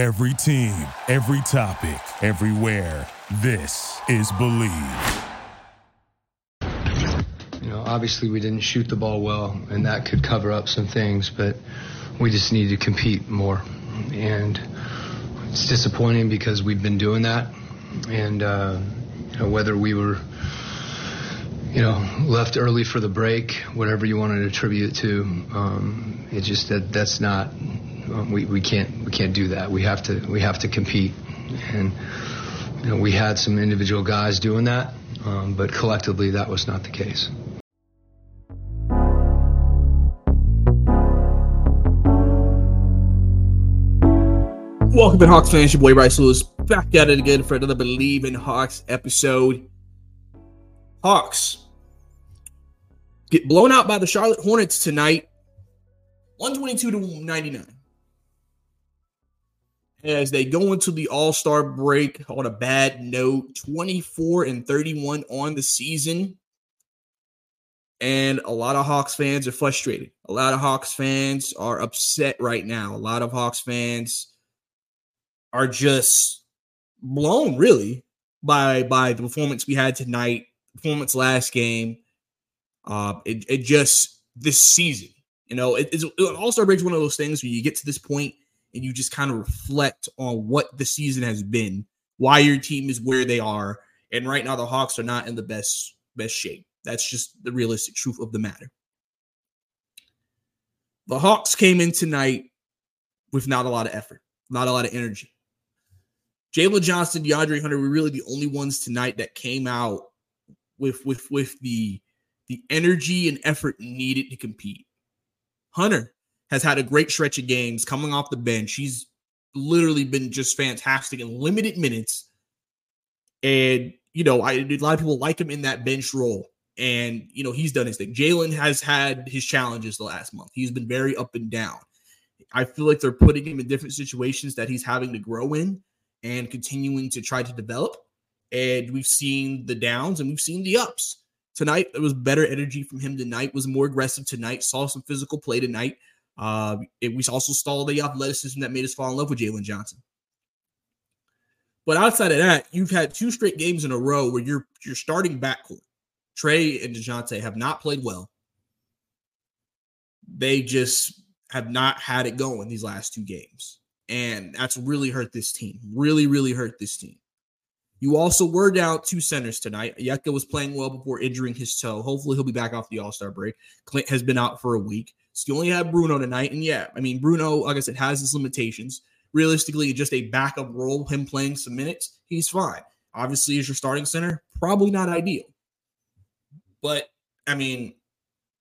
Every team, every topic, everywhere. This is Believe. You know, obviously we didn't shoot the ball well, and that could cover up some things, but we just need to compete more. And it's disappointing because we've been doing that. And, uh, you know, whether we were, you know, left early for the break, whatever you want to attribute it to, um, it just that that's not we, we can't we can't do that. We have to we have to compete, and you know, we had some individual guys doing that, um, but collectively that was not the case. Welcome to Hawks fans, your boy Bryce Lewis back at it again for another Believe in Hawks episode. Hawks get blown out by the Charlotte Hornets tonight, 122 to 99 as they go into the All Star break on a bad note 24 and 31 on the season. And a lot of Hawks fans are frustrated. A lot of Hawks fans are upset right now. A lot of Hawks fans are just blown, really, by by the performance we had tonight, performance last game. Uh, it, it just this season, you know, it, it's All Star break is one of those things where you get to this point and you just kind of reflect on what the season has been, why your team is where they are, and right now the Hawks are not in the best best shape. That's just the realistic truth of the matter. The Hawks came in tonight with not a lot of effort, not a lot of energy. Jalen Johnson, DeAndre Hunter were really the only ones tonight that came out with with with the the energy and effort needed to compete. Hunter has had a great stretch of games coming off the bench. He's literally been just fantastic in limited minutes. And, you know, I, a lot of people like him in that bench role. And, you know, he's done his thing. Jalen has had his challenges the last month. He's been very up and down. I feel like they're putting him in different situations that he's having to grow in and continuing to try to develop. And we've seen the downs and we've seen the ups. Tonight, it was better energy from him tonight, was more aggressive tonight, saw some physical play tonight. Uh, it, we also saw the athleticism that made us fall in love with Jalen Johnson. But outside of that, you've had two straight games in a row where you're you're starting backcourt. Trae and Dejounte have not played well. They just have not had it going these last two games. And that's really hurt this team. Really, really hurt this team. You also were down two centers tonight. Onyeka was playing well before injuring his toe. Hopefully, he'll be back off the All Star break. Clint has been out for a week. You only have Bruno tonight. And yeah, I mean, Bruno, like I said, has his limitations. Realistically, just a backup role, him playing some minutes, he's fine. Obviously, as your starting center, probably not ideal. But I mean,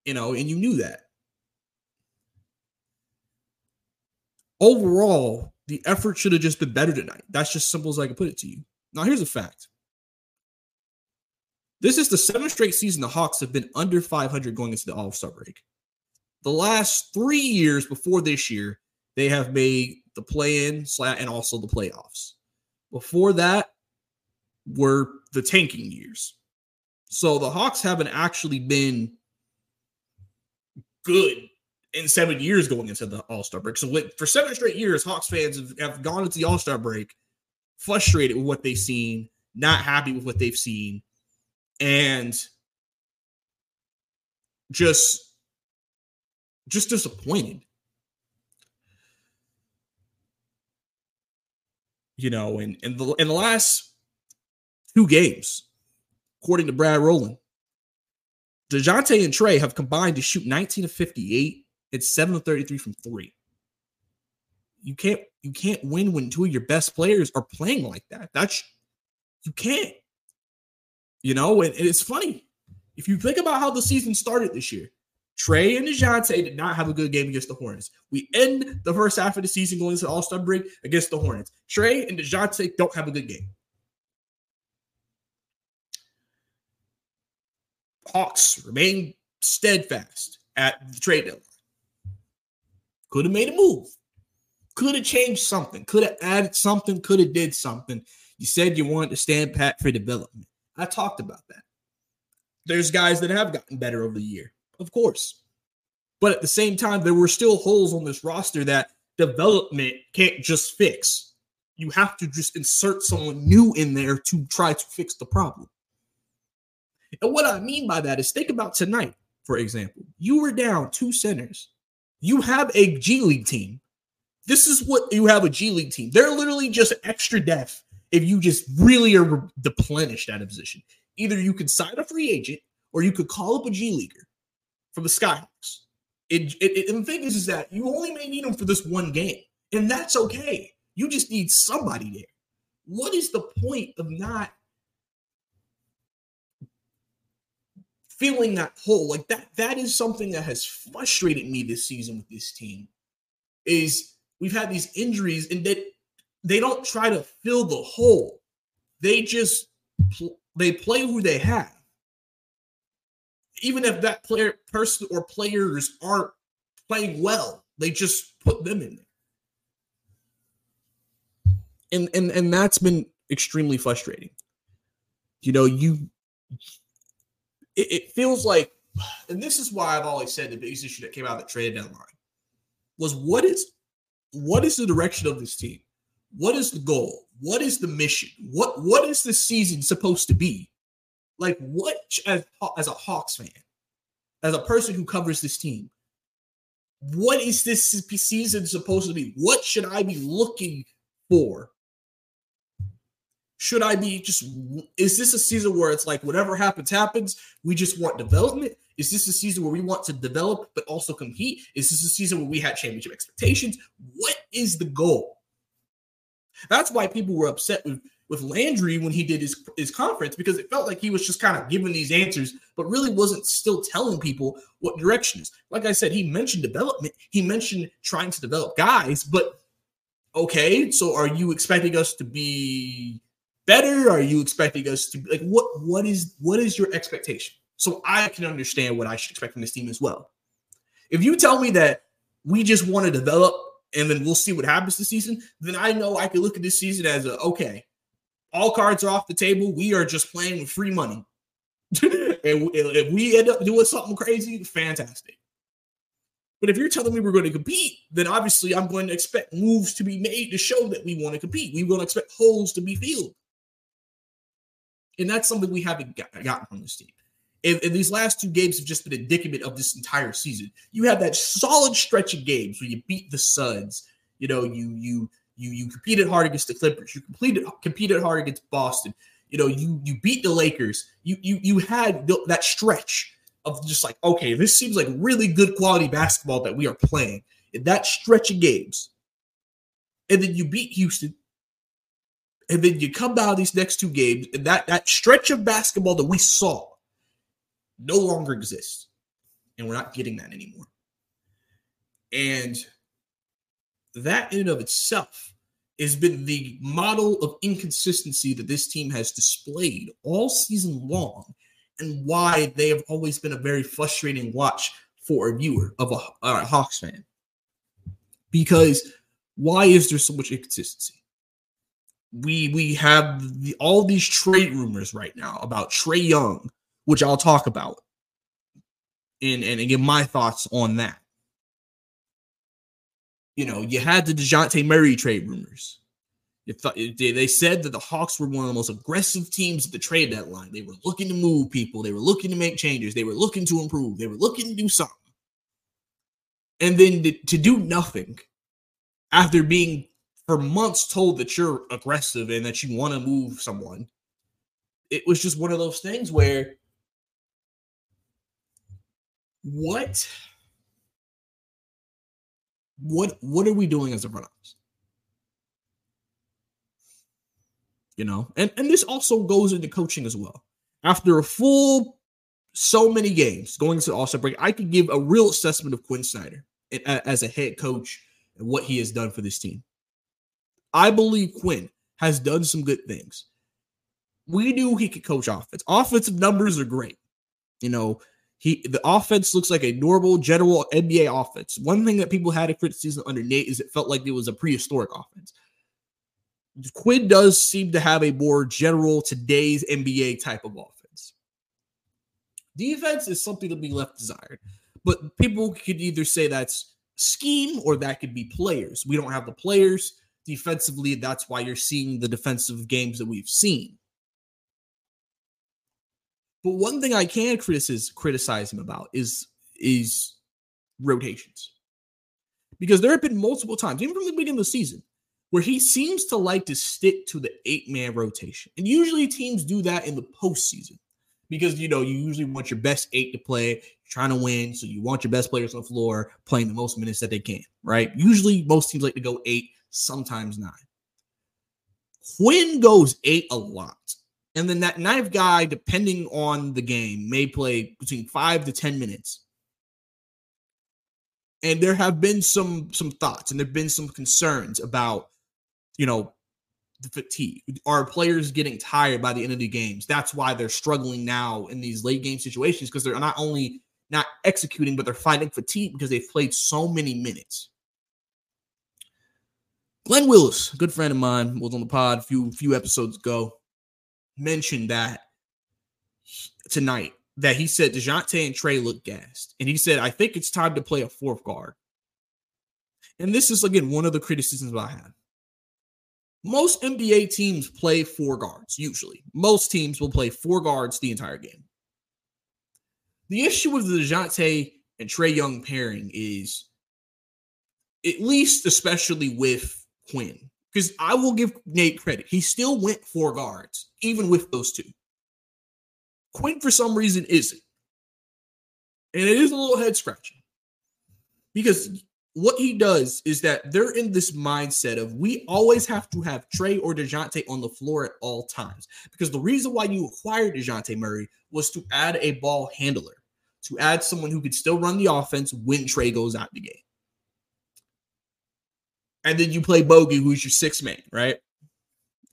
you know, and you knew that. Overall, the effort should have just been better tonight. That's just simple as I can put it to you. Now, here's a fact. This is the seventh straight season the Hawks have been under 500 going into the All Star break. The last three years before this year, they have made the play in and also the playoffs. Before that were the tanking years. So the Hawks haven't actually been good in seven years going into the All Star break. So for seven straight years, Hawks fans have, gone into the All Star break frustrated with what they've seen, not happy with what they've seen, and just just disappointed. You know, in in the in the last two games, according to Brad Rowland, DeJounte and Trae have combined to shoot 19 of 58 and 7 of 33 from three. You can't you can't win when two of your best players are playing like that. That's you can't. You know, and, and it's funny. If you think about how the season started this year, Trae and DeJounte did not have a good game against the Hornets. We end the first half of the season going to the All Star break against the Hornets. Trae and DeJounte don't have a good game. Hawks remain steadfast at the trade deadline. Could have made a move. Could have changed something. Could have added something. Could have did something. You said you wanted to stand pat for development. I talked about that. There's guys that have gotten better over the year of course. But at the same time, there were still holes on this roster that development can't just fix. you have to just insert someone new in there to try to fix the problem. And what I mean by that is think about tonight, for example. You were down two centers. You have a G League team. This is what you have a G League team. They're literally just extra depth if you just really are replenished at a position. Either you can sign a free agent or you could call up a G Leaguer from the Skyhawks. It, it, it, and the thing is, is that you only may need them for this one game, and that's okay. You just need somebody there. What is the point of not feeling that hole? Like that, that is something that has frustrated me this season with this team. Is we've had these injuries and that they don't try to fill the hole. They just they play who they have even if that player person or players aren't playing well, they just put them in there. And and and that's been extremely frustrating. You know, you it, it feels like, and this is why I've always said the biggest issue that came out of the trade deadline was what is what is the direction of this team? What is the goal? What is the mission? What what is the season supposed to be? Like, what as as a Hawks fan, as a person who covers this team, what is this season supposed to be? What should I be looking for? Should I be just, is this a season where it's like whatever happens, happens? We just want development? Is this a season where we want to develop but also compete? Is this a season where we had championship expectations? What is the goal? That's why people were upset with with Landry when he did his, his conference because it felt like he was just kind of giving these answers, but really wasn't still telling people what direction is. Like I said, he mentioned development, he mentioned trying to develop guys, but okay, so are you expecting us to be better? Are you expecting us to like what what is what is your expectation? So I can understand what I should expect from this team as well. If you tell me that we just want to develop and then we'll see what happens this season, then I know I can look at this season as a okay, all cards are off the table. We are just playing with free money. and if we end up doing something crazy, fantastic. But if you're telling me we're going to compete, then obviously I'm going to expect moves to be made to show that we want to compete. We're going to expect holes to be filled. And that's something we haven't gotten from this team. And, and, these last two games have just been indicative of this entire season. You have that solid stretch of games where you beat the Suns. You know, you you you you competed hard against the Clippers. You completed competed hard against Boston. You know, you you beat the Lakers. You you you had that stretch of just like, okay, this seems like really good quality basketball that we are playing. In that stretch of games. And then you beat Houston. And then you come down these next two games, and that, that stretch of basketball that we saw no longer exists. And we're not getting that anymore. And that in and of itself has been the model of inconsistency that this team has displayed all season long and why they have always been a very frustrating watch for a viewer of a, a Hawks fan. Because why is there so much inconsistency? We we have the, all these trade rumors right now about Trae Young, which I'll talk about and, and, and give my thoughts on that you know, you had the DeJounte Murray trade rumors. They said that the Hawks were one of the most aggressive teams at the trade deadline. They were looking to move people. They were looking to make changes. They were looking to improve. They were looking to do something. And then to do nothing after being for months told that you're aggressive and that you want to move someone, it was just one of those things where what what what are we doing as a front office? You know, and and this also goes into coaching as well. After a full so many games going to All-Star break, I could give a real assessment of Quin Snyder as a head coach and what he has done for this team. I believe Quin has done some good things. We knew he could coach offense. Offensive numbers are great. You know, he the offense looks like a normal general NBA offense. One thing that people had a criticism under Nate is it felt like it was a prehistoric offense. Quin does seem to have a more general today's NBA type of offense. Defense is something to be left desired, but people could either say that's scheme or that could be players. We don't have the players defensively. That's why you're seeing the defensive games that we've seen. But one thing I can criticize criticize him about is is rotations. Because there have been multiple times, even from the beginning of the season, where he seems to like to stick to the eight-man rotation. And usually teams do that in the postseason. Because you know, you usually want your best eight to play, you're trying to win. So you want your best players on the floor playing the most minutes that they can, right? Usually most teams like to go eight, sometimes nine. Quin goes eight a lot. And then that knife guy, depending on the game, may play between five to 10 minutes. And there have been some some thoughts and there have been some concerns about, you know, the fatigue. Are players getting tired by the end of the games? That's why they're struggling now in these late game situations because they're not only not executing, but they're fighting fatigue because they've played so many minutes. Glenn Willis, good friend of mine, was on the pod a few few episodes ago mentioned that tonight that he said DeJounte and Trae look gassed. And he said, I think it's time to play a fourth guard. And this is, again, one of the criticisms I have. Most NBA teams play four guards, usually. Most teams will play four guards the entire game. The issue with the DeJounte and Trae Young pairing is, at least especially with Quin, because I will give Nate credit. He still went four guards, even with those two. Quin, for some reason, isn't. And it is a little head scratching because what he does is that they're in this mindset of we always have to have Trae or DeJounte on the floor at all times. Because the reason why you acquired DeJounte Murray was to add a ball handler, to add someone who could still run the offense when Trae goes out the game and then you play Bogey, who's your six man, right?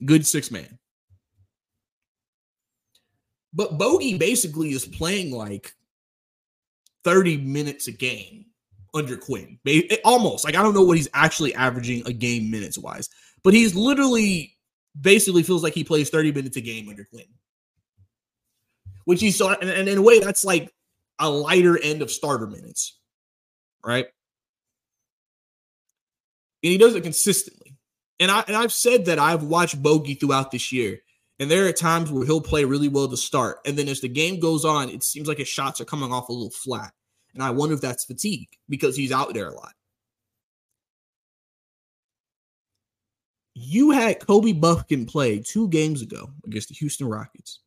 Good six man. But Bogey basically is playing like 30 minutes a game under Quin. Eh, almost. Like I don't know what he's actually averaging a game minutes wise, but he's literally basically feels like he plays 30 minutes a game under Quin. Which he saw, and in a way, that's like a lighter end of starter minutes, right? And he does it consistently. And I and I've said that I've watched Bogey throughout this year, and there are times where he'll play really well to start, and then as the game goes on, it seems like his shots are coming off a little flat. And I wonder if that's fatigue because he's out there a lot. You had Kobe Buffkin play two games ago against the Houston Rockets.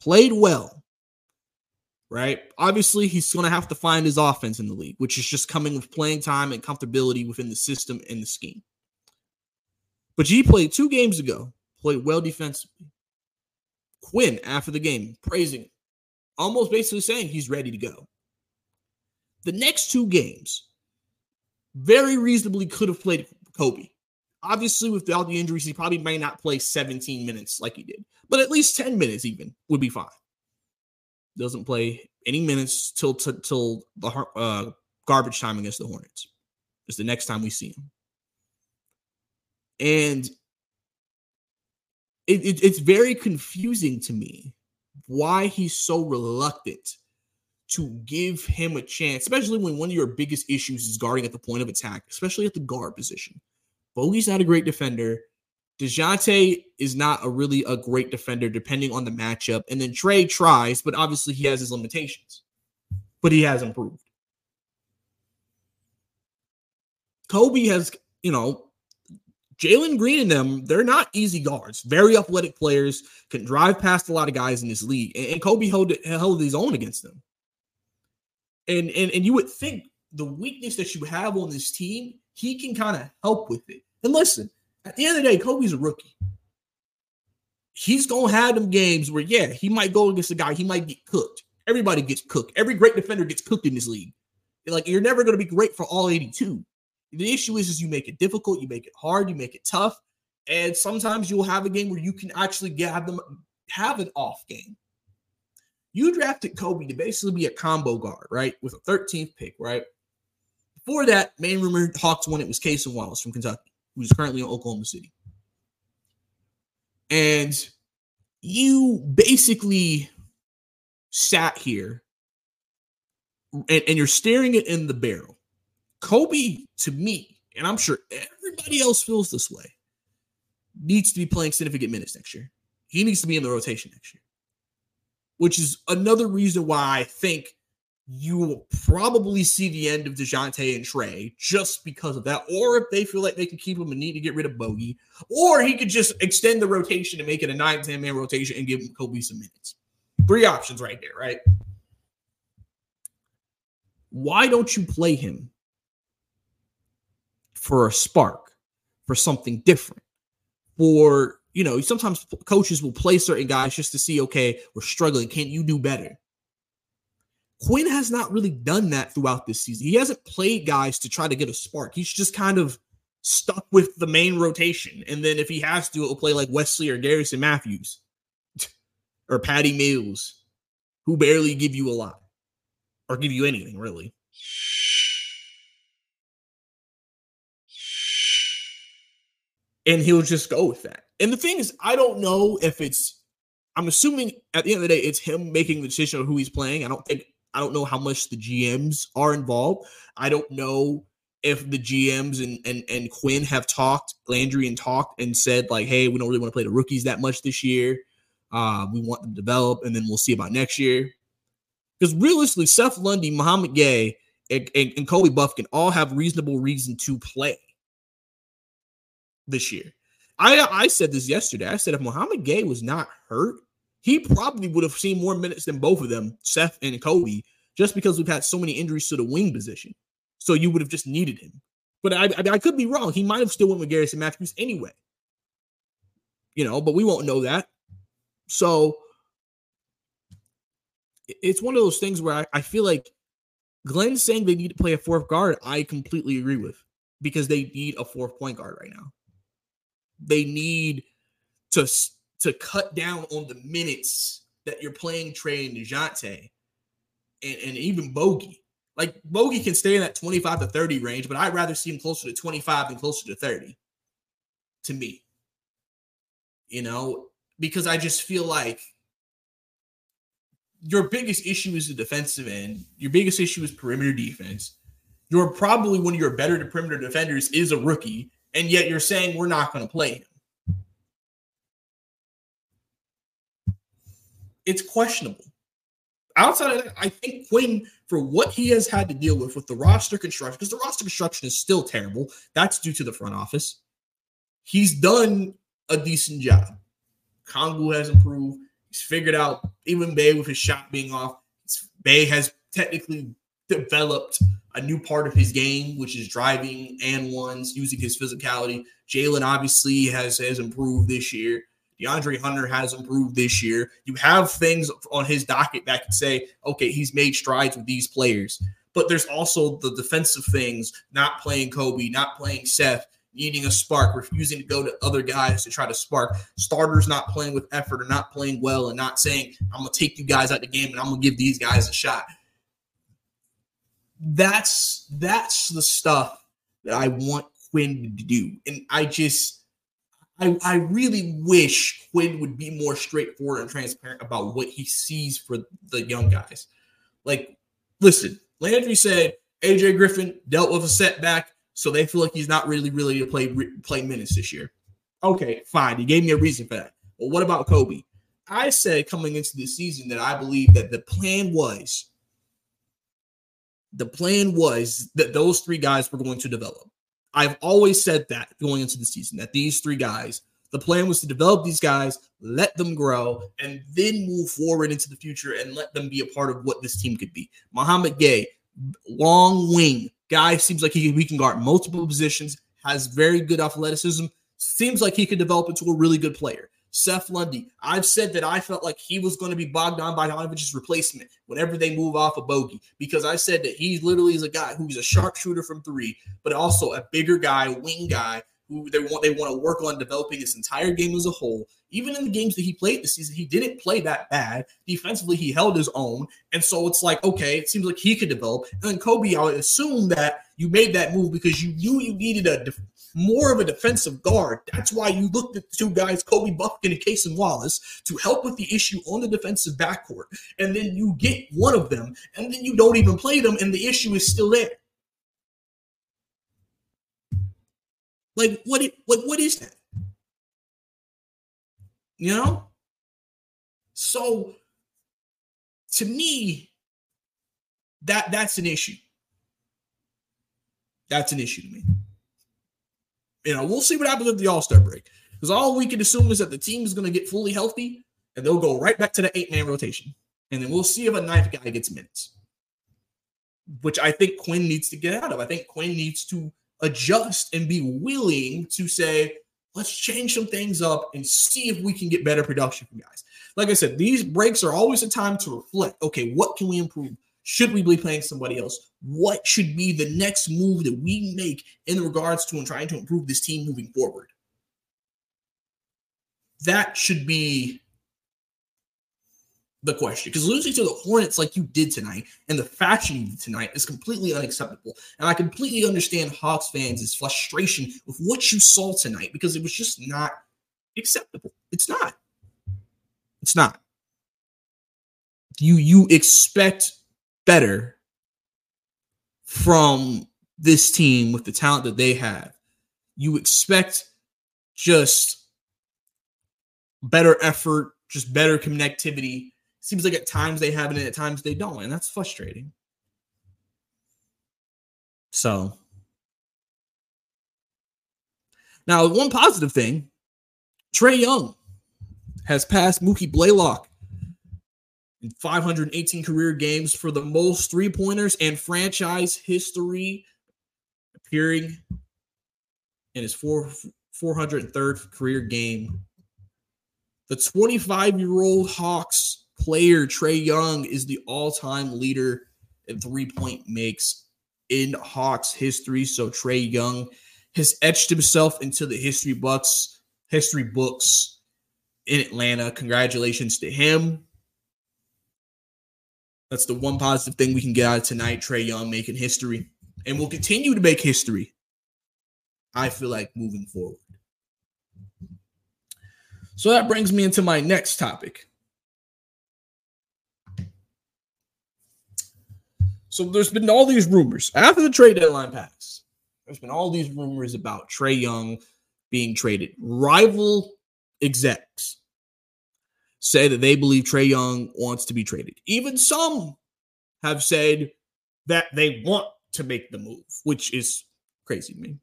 Played well, right? Obviously, he's going to have to find his offense in the league, which is just coming with playing time and comfortability within the system and the scheme. But he played two games ago, played well defensively. Quin, after the game, praising him, almost basically saying he's ready to go. The next two games, very reasonably could have played Kobe. Obviously, without the injuries, he probably may not play 17 minutes like he did, but at least 10 minutes even would be fine doesn't play any minutes till t- till the uh, garbage time against the Hornets. It's the next time we see him, and it, it, it's very confusing to me why he's so reluctant to give him a chance, especially when one of your biggest issues is guarding at the point of attack, especially at the guard position. Bogey's not a great defender. DeJounte is not a really a great defender depending on the matchup. And then Trae tries, but obviously he has his limitations. But he has improved. Kobe has, you know, Jalen Green and them, they're not easy guards. Very athletic players, can drive past a lot of guys in this league. And, and Kobe held, held his own against them. And, and, and you would think the weakness that you have on this team, he can kind of help with it. And listen, at the end of the day, Kobe's a rookie. He's gonna have them games where, yeah, he might go against a guy, he might get cooked. Everybody gets cooked. Every great defender gets cooked in this league. Like you're never gonna be great for all 82. The issue is, is you make it difficult, you make it hard, you make it tough, and sometimes you'll have a game where you can actually get have them have an off game. You drafted Kobe to basically be a combo guard, right? With a 13th pick, right? Before that, main rumor Hawks won it was Cason Wallace from Kentucky who's currently in Oklahoma City. And you basically sat here and, and you're staring it in the barrel. Kobe, to me, and I'm sure everybody else feels this way, needs to be playing significant minutes next year. He needs to be in the rotation next year, which is another reason why I think you will probably see the end of DeJounte and Trae just because of that. Or if they feel like they can keep him and need to get rid of Bogey, or he could just extend the rotation and make it a 9 10 man rotation and give him Kobe some minutes. Three options right there, right? Why don't you play him for a spark, for something different? For, you know, sometimes coaches will play certain guys just to see, okay, we're struggling. Can't you do better? Quin has not really done that throughout this season. He hasn't played guys to try to get a spark. He's just kind of stuck with the main rotation. And then if he has to, it'll play like Wesley or Garrison Matthews or Patty Mills, who barely give you a lot or give you anything, really. And he'll just go with that. And the thing is, I don't know if it's, I'm assuming at the end of the day, it's him making the decision of who he's playing. I don't think I don't know how much the GMs are involved. I don't know if the GMs and and and Quin have talked, Landry and talked and said like, hey, we don't really want to play the rookies that much this year. Uh, we want them to develop, and then we'll see about next year. Because realistically, Seth Lundy, Mouhamed Gueye, and, and, and Kobe Buffkin all have reasonable reason to play this year. I I said this yesterday. I said if Mouhamed Gueye was not hurt, he probably would have seen more minutes than both of them, Seth and Kobe, just because we've had so many injuries to the wing position. So you would have just needed him. But I, I, I could be wrong. He might have still went with Garrison Matthews anyway. You know, but we won't know that. So it's one of those things where I, I feel like Glenn saying they need to play a fourth guard, I completely agree with because they need a fourth point guard right now. They need to to cut down on the minutes that you're playing Trae and DeJounte and, and even Bogey. Like Bogey can stay in that 25 to 30 range, but I'd rather see him closer to 25 than closer to 30 to me. You know, because I just feel like your biggest issue is the defensive end. Your biggest issue is perimeter defense. You're probably one of your better perimeter defenders is a rookie, and yet you're saying we're not going to play him. It's questionable. Outside of that, I think Quin, for what he has had to deal with with the roster construction, because the roster construction is still terrible, that's due to the front office. He's done a decent job. Kongu has improved. He's figured out even Bey with his shot being off. Bey has technically developed a new part of his game, which is driving and ones, using his physicality. Jalen obviously has has improved this year. DeAndre Hunter has improved this year. You have things on his docket that can say, okay, he's made strides with these players. But there's also the defensive things, not playing Kobe, not playing Seth, needing a spark, refusing to go to other guys to try to spark. Starters not playing with effort or not playing well and not saying, I'm going to take you guys out of the game and I'm going to give these guys a shot. That's that's the stuff that I want Quin to do. And I just I, I really wish Quin would be more straightforward and transparent about what he sees for the young guys. Like, listen, Landry said AJ Griffin dealt with a setback, so they feel like he's not really, really to play play minutes this year. Okay, fine. He gave me a reason for that. Well, what about Kobe? I said coming into the season that I believe that the plan was the plan was that those three guys were going to develop. I've always said that going into the season that these three guys, the plan was to develop these guys, let them grow, and then move forward into the future and let them be a part of what this team could be. Mouhamed Gueye, long wing guy, seems like he, he can guard multiple positions, has very good athleticism, seems like he could develop into a really good player. Seth Lundy. I've said that I felt like he was going to be Bogdan Bogdanovic's replacement whenever they move off of bogey because I said that he literally is a guy who's a sharpshooter from three, but also a bigger guy, wing guy who they want they want to work on developing his entire game as a whole. Even in the games that he played this season, he didn't play that bad. Defensively, he held his own. And so it's like, okay, it seems like he could develop. And then Kobe, I would assume that you made that move because you knew you needed a more of a defensive guard. That's why you looked at the two guys, Kobe Buffkin and Cason Wallace, to help with the issue on the defensive backcourt. And then you get one of them, and then you don't even play them, and the issue is still there. Like what it like what is that? You know? So to me, that that's an issue. That's an issue to me. You uh, know, we'll see what happens with the All Star break because all we can assume is that the team is going to get fully healthy and they'll go right back to the eight man rotation, and then we'll see if a ninth guy gets minutes, which I think Quin needs to get out of. I think Quin needs to adjust and be willing to say, let's change some things up and see if we can get better production from guys. Like I said, these breaks are always a time to reflect. Okay, what can we improve? Should we be playing somebody else? What should be the next move that we make in regards to and trying to improve this team moving forward? That should be the question because losing to the Hornets like you did tonight and the fashion you did tonight is completely unacceptable. And I completely understand Hawks fans' frustration with what you saw tonight because it was just not acceptable. It's not. It's not. You you expect better from this team with the talent that they have. You expect just better effort, just better connectivity. Seems like at times they have it and at times they don't, and that's frustrating. So now one positive thing, Trae Young has passed Mookie Blaylock 518 career games for the most three pointers in franchise history, appearing in his four, 403rd career game. The 25 year old Hawks player, Trae Young, is the all time leader in three point makes in Hawks history. So Trae Young has etched himself into the history books, history books in Atlanta. Congratulations to him. That's the one positive thing we can get out of tonight. Trae Young making history and will continue to make history. I feel like moving forward. So that brings me into my next topic. So there's been all these rumors after the trade deadline passed. There's been all these rumors about Trae Young being traded. Rival execs say that they believe Trae Young wants to be traded. Even some have said that they want to make the move, which is crazy to me.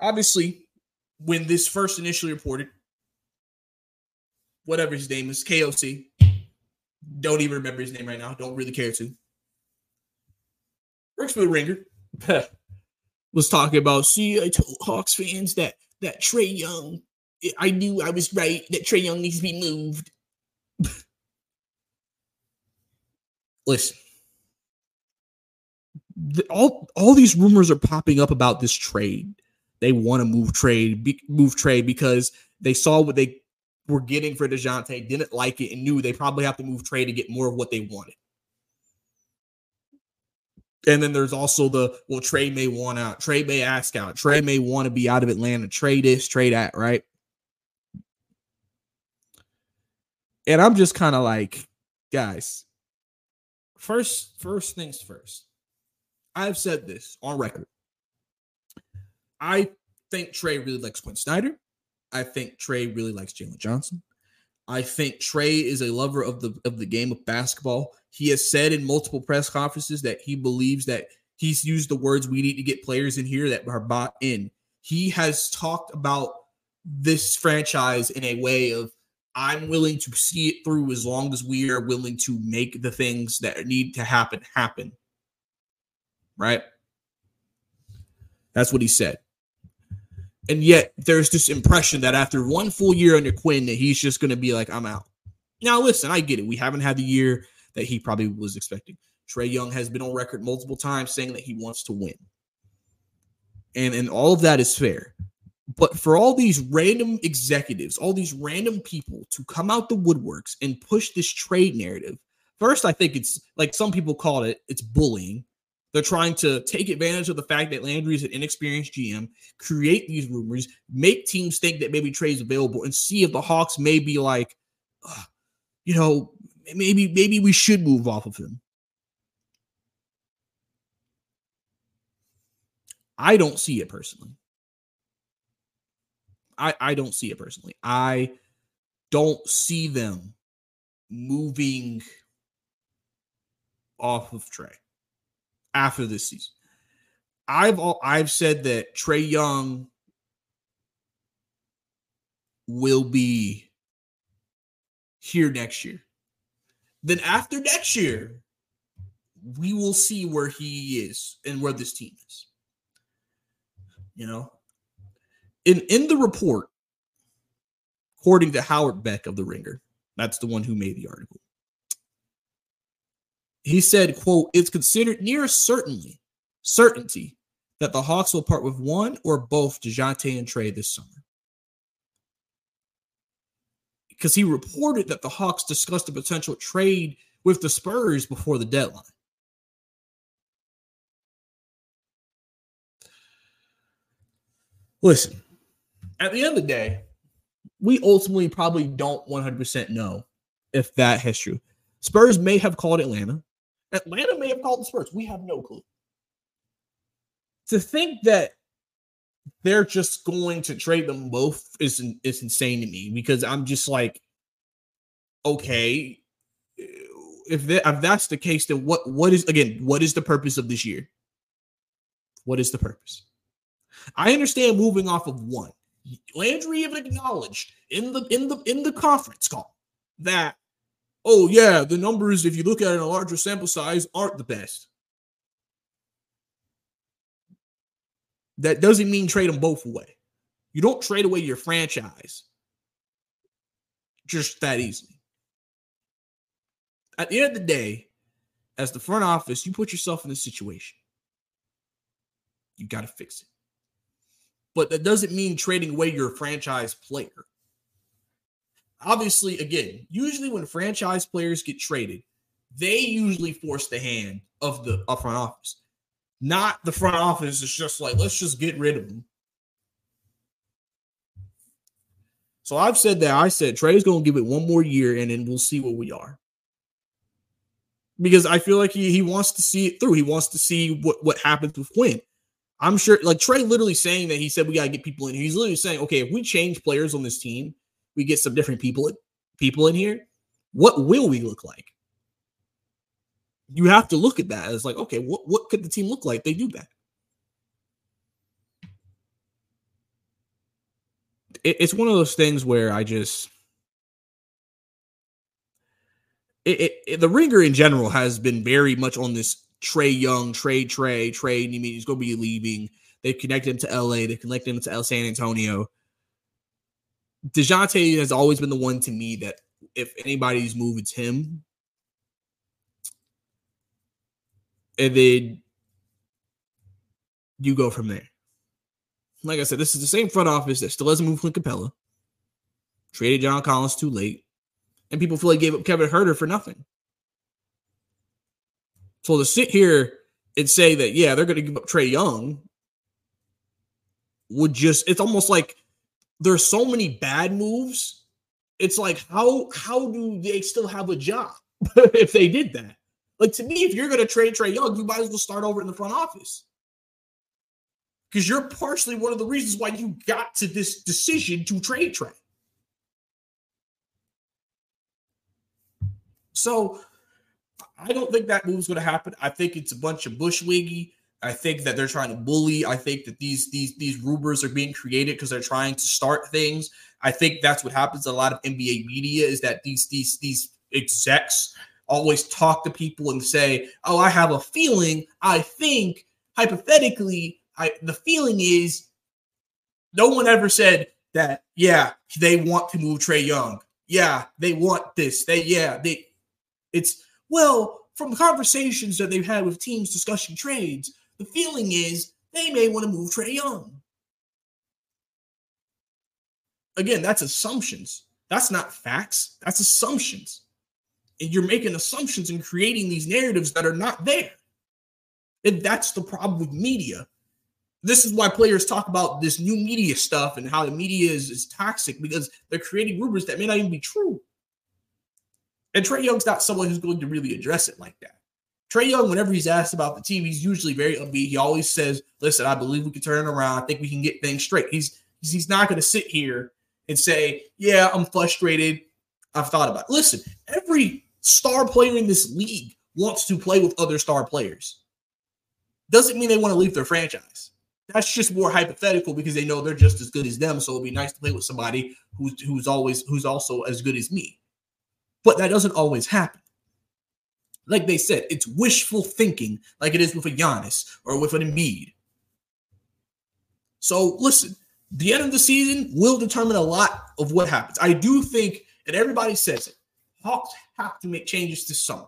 Obviously, when this first initially reported, whatever his name is, KOC, don't even remember his name right now, don't really care to. Rick Ringer was talking about, see, I told Hawks fans that that Trae Young I knew I was right that Trae Young needs to be moved. Listen, the, all all these rumors are popping up about this trade. They want to move trade, be, move trade because they saw what they were getting for Dejounte, didn't like it, and knew they probably have to move trade to get more of what they wanted. And then there's also the well, Trae may want out, Trae may ask out, Trae may want to be out of Atlanta, trade this, trade that, right? And I'm just kind of like, guys, first, first things first. I've said this on record. I think Trae really likes Quin Snyder. I think Trae really likes Jalen Johnson. I think Trae is a lover of the of the game of basketball. He has said in multiple press conferences that he believes that he's used the words we need to get players in here that are bought in. He has talked about this franchise in a way of I'm willing to see it through as long as we are willing to make the things that need to happen happen. Right? That's what he said. And yet there's this impression that after one full year under Quin, that he's just going to be like, I'm out. Now, listen, I get it. We haven't had the year that he probably was expecting. Trae Young has been on record multiple times saying that he wants to win. And and all of that is fair. But for all these random executives, all these random people to come out the woodworks and push this trade narrative, first, I think it's like some people call it, it's bullying. They're trying to take advantage of the fact that Landry is an inexperienced GM, create these rumors, make teams think that maybe Trae's available, and see if the Hawks may be like, you know, maybe maybe we should move off of him. I don't see it personally. I, I don't see it personally. I don't see them moving off of Trae after this season. I've all, I've said that Trae Young will be here next year. Then after next year, we will see where he is and where this team is. You know, in in the report, according to Howard Beck of the Ringer, that's the one who made the article. He said, "quote It's considered near certainly certainty that the Hawks will part with one or both Dejounte and Trae this summer." Because he reported that the Hawks discussed a potential trade with the Spurs before the deadline. Listen, at the end of the day, we ultimately probably don't 100% know if that is true. Spurs may have called Atlanta. Atlanta may have called the Spurs. We have no clue. To think that they're just going to trade them both is, is insane to me because I'm just like, okay, if, that, if that's the case, then what what is again what is the purpose of this year? What is the purpose? I understand moving off of one. Landry even acknowledged in the in the in the conference call that oh yeah, the numbers if you look at it in a larger sample size aren't the best. That doesn't mean trade them both away. You don't trade away your franchise just that easily. At the end of the day, as the front office, you put yourself in this situation. You got to fix it but that doesn't mean trading away your franchise player. Obviously, again, usually when franchise players get traded, they usually force the hand of the front office. Not the front office is just like, let's just get rid of them. So I've said that. I said Trae's going to give it one more year and then we'll see where we are. Because I feel like he, he wants to see it through. He wants to see what, what happens with Quin. I'm sure, like Trae literally saying that he said we got to get people in. here. He's literally saying, okay, if we change players on this team, we get some different people people in here. What will we look like? You have to look at that as like, okay, what what could the team look like? They do that. It, it's one of those things where I just it, it, the ringer in general has been very much on this Trae Young, trade Trae, trade. You mean he's going to be leaving? They connected him to LA. They connected him to San Antonio. Dejounte has always been the one to me that if anybody's move, it's him. And then you go from there. Like I said, this is the same front office that still hasn't moved Clint Capela, Traded John Collins too late. And people feel like gave up Kevin Huerter for nothing. So to sit here and say that, yeah, they're going to give up Trae Young would just, it's almost like there's so many bad moves. It's like, how, how do they still have a job if they did that? Like to me, if you're going to trade Trae Young, you might as well start over in the front office. Because you're partially one of the reasons why you got to this decision to trade Trae. So I don't think that move's going to happen. I think it's a bunch of bushwiggy. I think that they're trying to bully. I think that these these these rumors are being created because they're trying to start things. I think that's what happens. A lot of NBA media is that these these these execs always talk to people and say, "Oh, I have a feeling. I think hypothetically, I the feeling is." No one ever said that. Yeah, they want to move Trae Young. Yeah, they want this. They yeah they. It's well, from conversations that they've had with teams discussing trades, the feeling is they may want to move Trae Young. Again, that's assumptions. That's not facts. That's assumptions. And you're making assumptions and creating these narratives that are not there. And that's the problem with media. This is why players talk about this new media stuff and how the media is, is toxic because they're creating rumors that may not even be true. And Trae Young's not someone who's going to really address it like that. Trae Young, whenever he's asked about the team, he's usually very upbeat. He always says, "Listen, I believe we can turn it around. I think we can get things straight." He's He's not going to sit here and say, "Yeah, I'm frustrated. I've thought about." It. Listen, every star player in this league wants to play with other star players. Doesn't mean they want to leave their franchise. That's just more hypothetical because they know they're just as good as them. So it'd be nice to play with somebody who's who's always who's also as good as me. But that doesn't always happen. Like they said, it's wishful thinking, like it is with a Giannis or with an Embiid. So listen, the end of the season will determine a lot of what happens. I do think, and everybody says it, Hawks have to make changes this summer.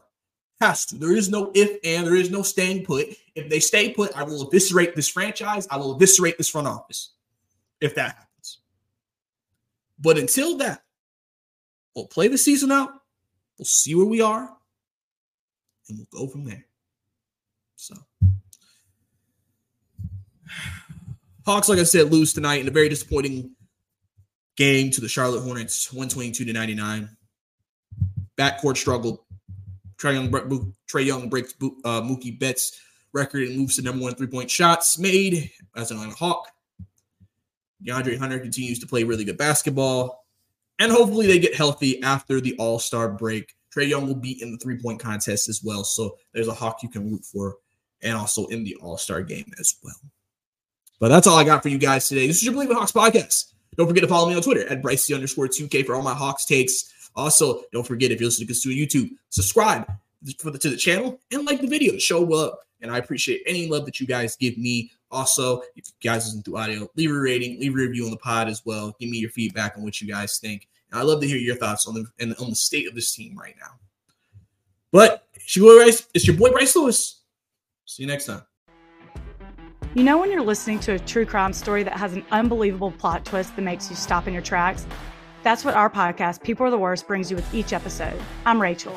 Has to. There is no if and there is no staying put. If they stay put, I will eviscerate this franchise. I will eviscerate this front office. If that happens. But until that, we'll play the season out. We'll see where we are. And we'll go from there. So Hawks, like I said, lose tonight in a very disappointing game to the Charlotte Hornets, 122 to 99. Backcourt struggled. Trae Young, Trae Young breaks uh, Mookie Betts' record and moves to number one three point shots made as an Atlanta Hawk. DeAndre Hunter continues to play really good basketball. And hopefully they get healthy after the All Star break. Trae Young will be in the three point contest as well. So there's a Hawk you can root for and also in the All Star game as well. But that's all I got for you guys today. This is your Bleav in Hawks podcast. Don't forget to follow me on Twitter at Brycey underscore 2K for all my Hawks takes. Also, don't forget if you're listening to YouTube, subscribe to the, to the channel and like the video show up. And I appreciate any love that you guys give me. Also, if you guys listen to audio, leave a rating, leave a review on the pod as well. Give me your feedback on what you guys think. And I love to hear your thoughts on the and on the state of this team right now. But it's your boy Bryce, it's your boy Bryce Lewis. See you next time. You know when you're listening to a true crime story that has an unbelievable plot twist that makes you stop in your tracks? That's what our podcast, People Are the Worst, brings you with each episode. I'm Rachel.